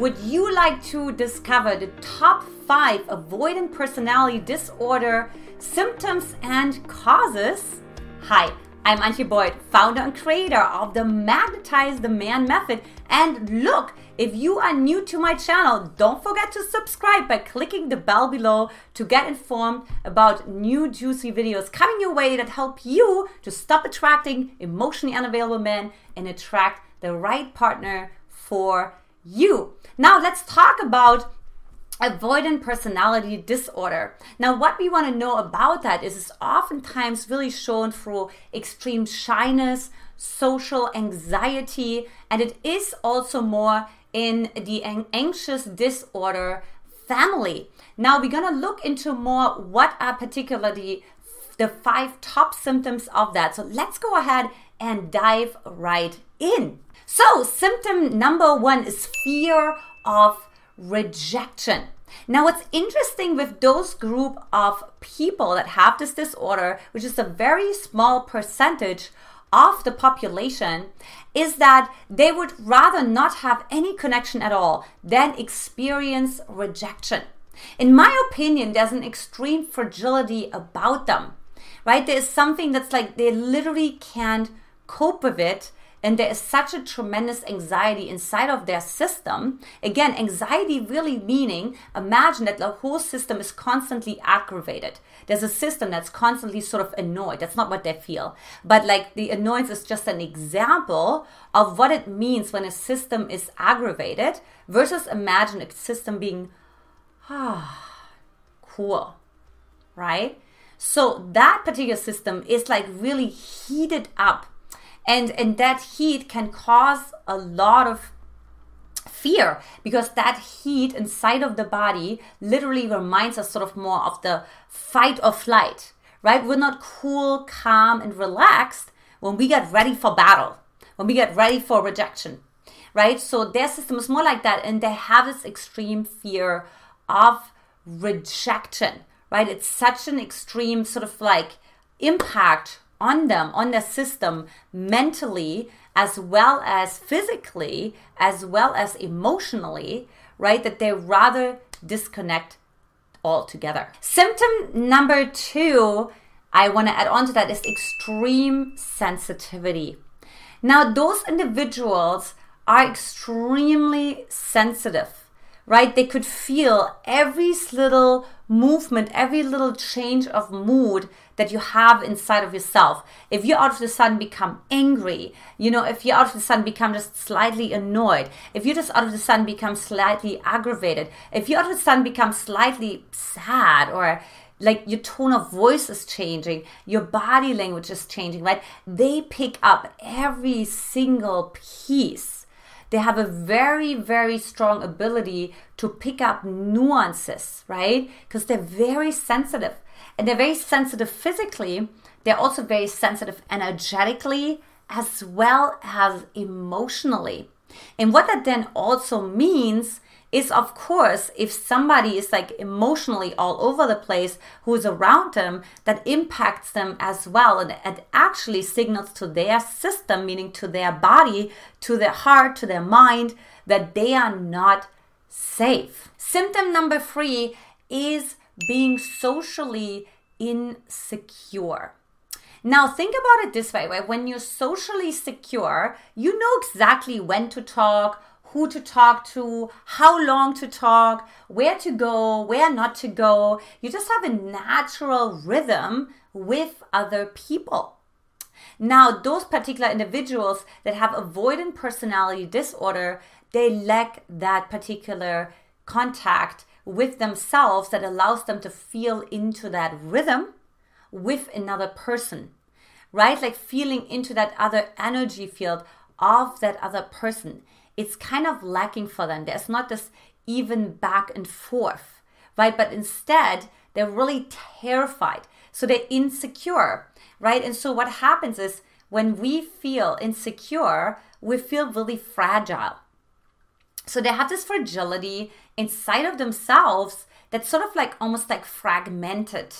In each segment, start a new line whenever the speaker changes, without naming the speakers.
Would you like to discover the top five avoidant personality disorder symptoms and causes? Hi, I'm Antia Boyd, founder and creator of the Magnetize the Man method. And look, if you are new to my channel, don't forget to subscribe by clicking the bell below to get informed about new juicy videos coming your way that help you to stop attracting emotionally unavailable men and attract the right partner for you. Now, let's talk about avoidant personality disorder. Now, what we want to know about that is it's oftentimes really shown through extreme shyness, social anxiety, and it is also more in the anxious disorder family. Now, we're going to look into more what are particularly the five top symptoms of that. So, let's go ahead and dive right in. So, symptom number one is fear of rejection. Now, what's interesting with those group of people that have this disorder, which is a very small percentage of the population, is that they would rather not have any connection at all than experience rejection. In my opinion, there's an extreme fragility about them, right? There's something that's like they literally can't cope with it and there is such a tremendous anxiety inside of their system. Again, anxiety really meaning imagine that the whole system is constantly aggravated. There's a system that's constantly sort of annoyed. That's not what they feel. But like the annoyance is just an example of what it means when a system is aggravated versus imagine a system being ah cool. Right? So that particular system is like really heated up and and that heat can cause a lot of fear because that heat inside of the body literally reminds us sort of more of the fight or flight right? We're not cool calm and relaxed when we get ready for battle when we get ready for rejection right? So their system is more like that and they have this extreme fear of rejection right? It's such an extreme sort of like impact on them, on the system, mentally, as well as physically, as well as emotionally, right? That they rather disconnect altogether. Symptom number two, I want to add on to that, is extreme sensitivity. Now, those individuals are extremely sensitive right? They could feel every little movement, every little change of mood that you have inside of yourself. If you out of the sudden become angry, you know, if you out of the sudden become just slightly annoyed, if you just out of the sudden become slightly aggravated, if you out of the sudden become slightly sad or like your tone of voice is changing, your body language is changing, right? They pick up every single piece they have a very, very strong ability to pick up nuances, right? Because they're very sensitive. And they're very sensitive physically. They're also very sensitive energetically as well as emotionally. And what that then also means is of course if somebody is like emotionally all over the place who's around them that impacts them as well. And it actually signals to their system meaning to their body to their heart to their mind that they are not safe. Symptom number 3 is being socially insecure. Now, think about it this way, right? When you're socially secure, you know exactly when to talk, who to talk to, how long to talk, where to go, where not to go. You just have a natural rhythm with other people. Now, those particular individuals that have avoidant personality disorder, they lack that particular contact with themselves that allows them to feel into that rhythm with another person, right? Like feeling into that other energy field of that other person it's kind of lacking for them. There's not this even back and forth, right? But instead, they're really terrified. So they're insecure, right? And so what happens is when we feel insecure, we feel really fragile. So they have this fragility inside of themselves that's sort of like almost like fragmented.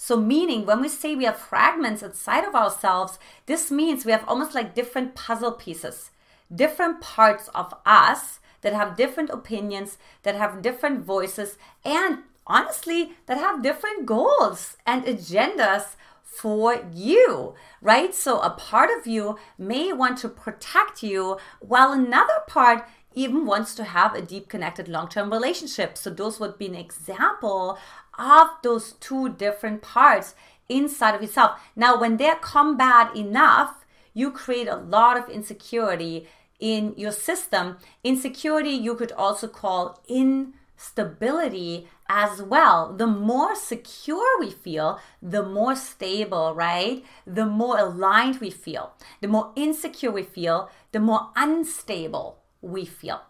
So, meaning when we say we have fragments inside of ourselves, this means we have almost like different puzzle pieces different parts of us that have different opinions, that have different voices, and honestly, that have different goals and agendas for you, right? So a part of you may want to protect you, while another part even wants to have a deep connected long term relationship. So those would be an example of those two different parts inside of yourself. Now, when they're combat enough, you create a lot of insecurity in your system. Insecurity, you could also call instability as well. The more secure we feel, the more stable, right? The more aligned we feel. The more insecure we feel, the more unstable we feel.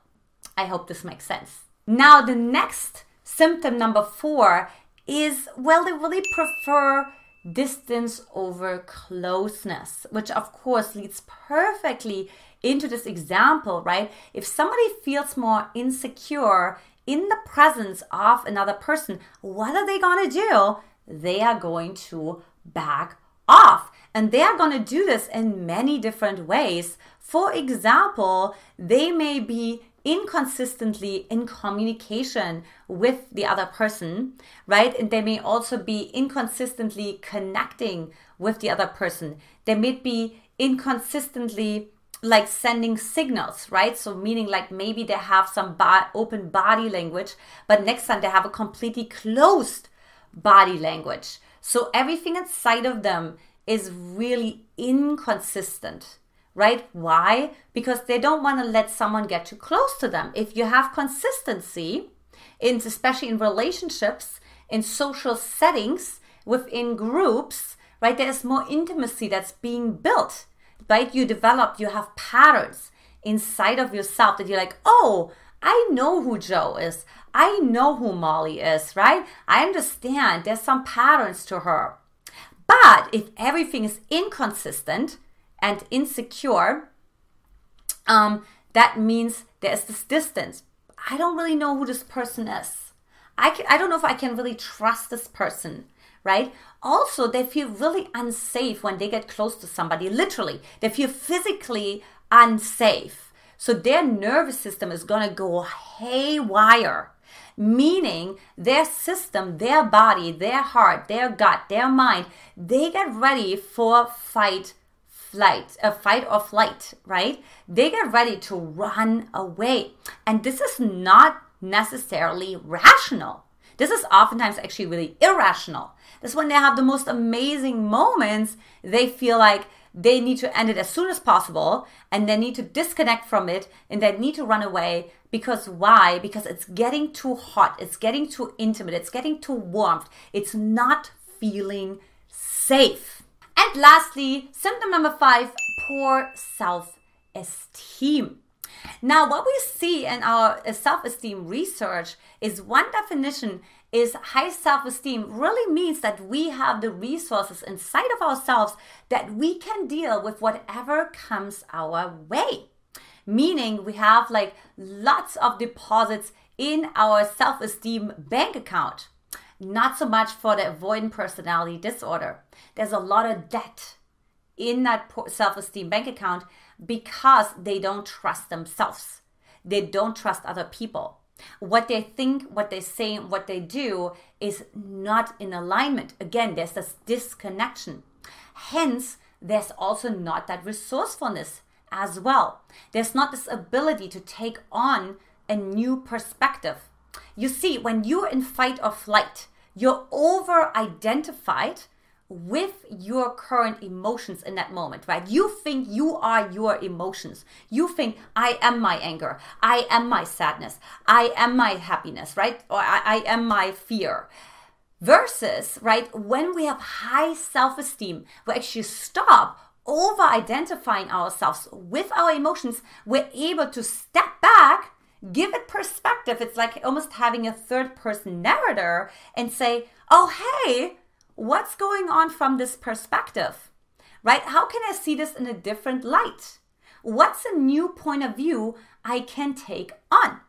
I hope this makes sense. Now, the next symptom number four is well, they really prefer distance over closeness, which of course leads perfectly into this example, right? If somebody feels more insecure in the presence of another person, what are they going to do? They are going to back off. And they are going to do this in many different ways. For example, they may be inconsistently in communication with the other person, right? And they may also be inconsistently connecting with the other person. They may be inconsistently like sending signals, right? So meaning like maybe they have some bo- open body language, but next time they have a completely closed body language. So everything inside of them is really inconsistent right? Why? Because they don't want to let someone get too close to them. If you have consistency, in especially in relationships, in social settings, within groups, right? There's more intimacy that's being built, right? You develop, you have patterns inside of yourself that you're like, oh, I know who Joe is. I know who Molly is, right? I understand there's some patterns to her. But if everything is inconsistent, and insecure, um, that means there's this distance. I don't really know who this person is. I, can, I don't know if I can really trust this person, right? Also, they feel really unsafe when they get close to somebody, literally. They feel physically unsafe. So their nervous system is going to go haywire, meaning their system, their body, their heart, their gut, their mind, they get ready for fight flight, a fight or flight, right? They get ready to run away. And this is not necessarily rational. This is oftentimes actually really irrational. This when they have the most amazing moments, they feel like they need to end it as soon as possible and they need to disconnect from it and they need to run away because why? Because it's getting too hot, it's getting too intimate, it's getting too warm, it's not feeling safe. And lastly, symptom number five poor self esteem. Now, what we see in our uh, self esteem research is one definition is high self esteem really means that we have the resources inside of ourselves that we can deal with whatever comes our way. Meaning, we have like lots of deposits in our self esteem bank account not so much for the avoidant personality disorder. There's a lot of debt in that self esteem bank account because they don't trust themselves. They don't trust other people. What they think, what they say, what they do is not in alignment. Again, there's this disconnection. Hence, there's also not that resourcefulness as well. There's not this ability to take on a new perspective. You see, when you're in fight or flight, you're over identified with your current emotions in that moment, right? You think you are your emotions. You think, I am my anger. I am my sadness. I am my happiness, right? Or I, I am my fear. Versus, right, when we have high self esteem, we actually stop over identifying ourselves with our emotions. We're able to step back give it perspective. It's like almost having a third person narrator and say, oh, hey, what's going on from this perspective? Right? How can I see this in a different light? What's a new point of view I can take on?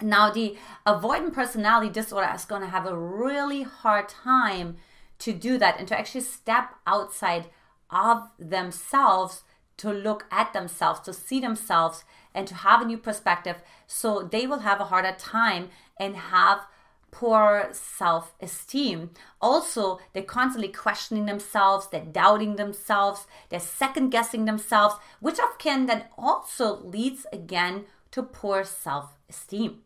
Now, the avoidant personality disorder is going to have a really hard time to do that and to actually step outside of themselves to look at themselves, to see themselves and to have a new perspective. So they will have a harder time and have poor self esteem. Also, they're constantly questioning themselves, they're doubting themselves, they're second guessing themselves, which often then also leads again to poor self esteem.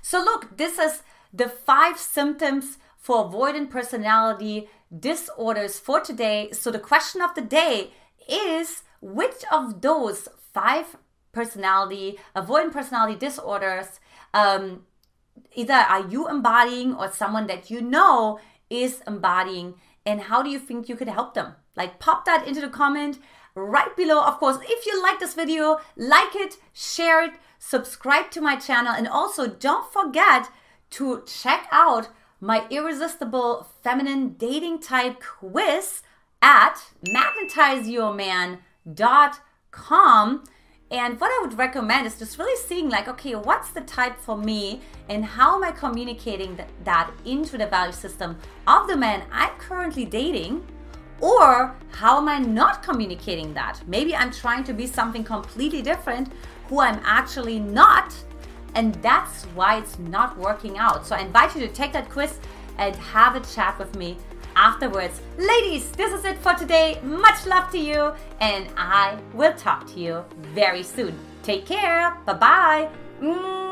So, look, this is the five symptoms for avoidant personality disorders for today. So, the question of the day is which of those five personality, avoidant personality disorders, um, either are you embodying or someone that you know is embodying, and how do you think you could help them? Like, pop that into the comment right below. Of course, if you like this video, like it, share it, subscribe to my channel, and also don't forget to check out my irresistible feminine dating type quiz at magnetizeyourman.com. And what I would recommend is just really seeing, like, okay, what's the type for me, and how am I communicating that into the value system of the man I'm currently dating? Or how am I not communicating that? Maybe I'm trying to be something completely different who I'm actually not, and that's why it's not working out. So I invite you to take that quiz and have a chat with me afterwards. Ladies, this is it for today. Much love to you, and I will talk to you very soon. Take care. Bye bye. Mwah! Mm.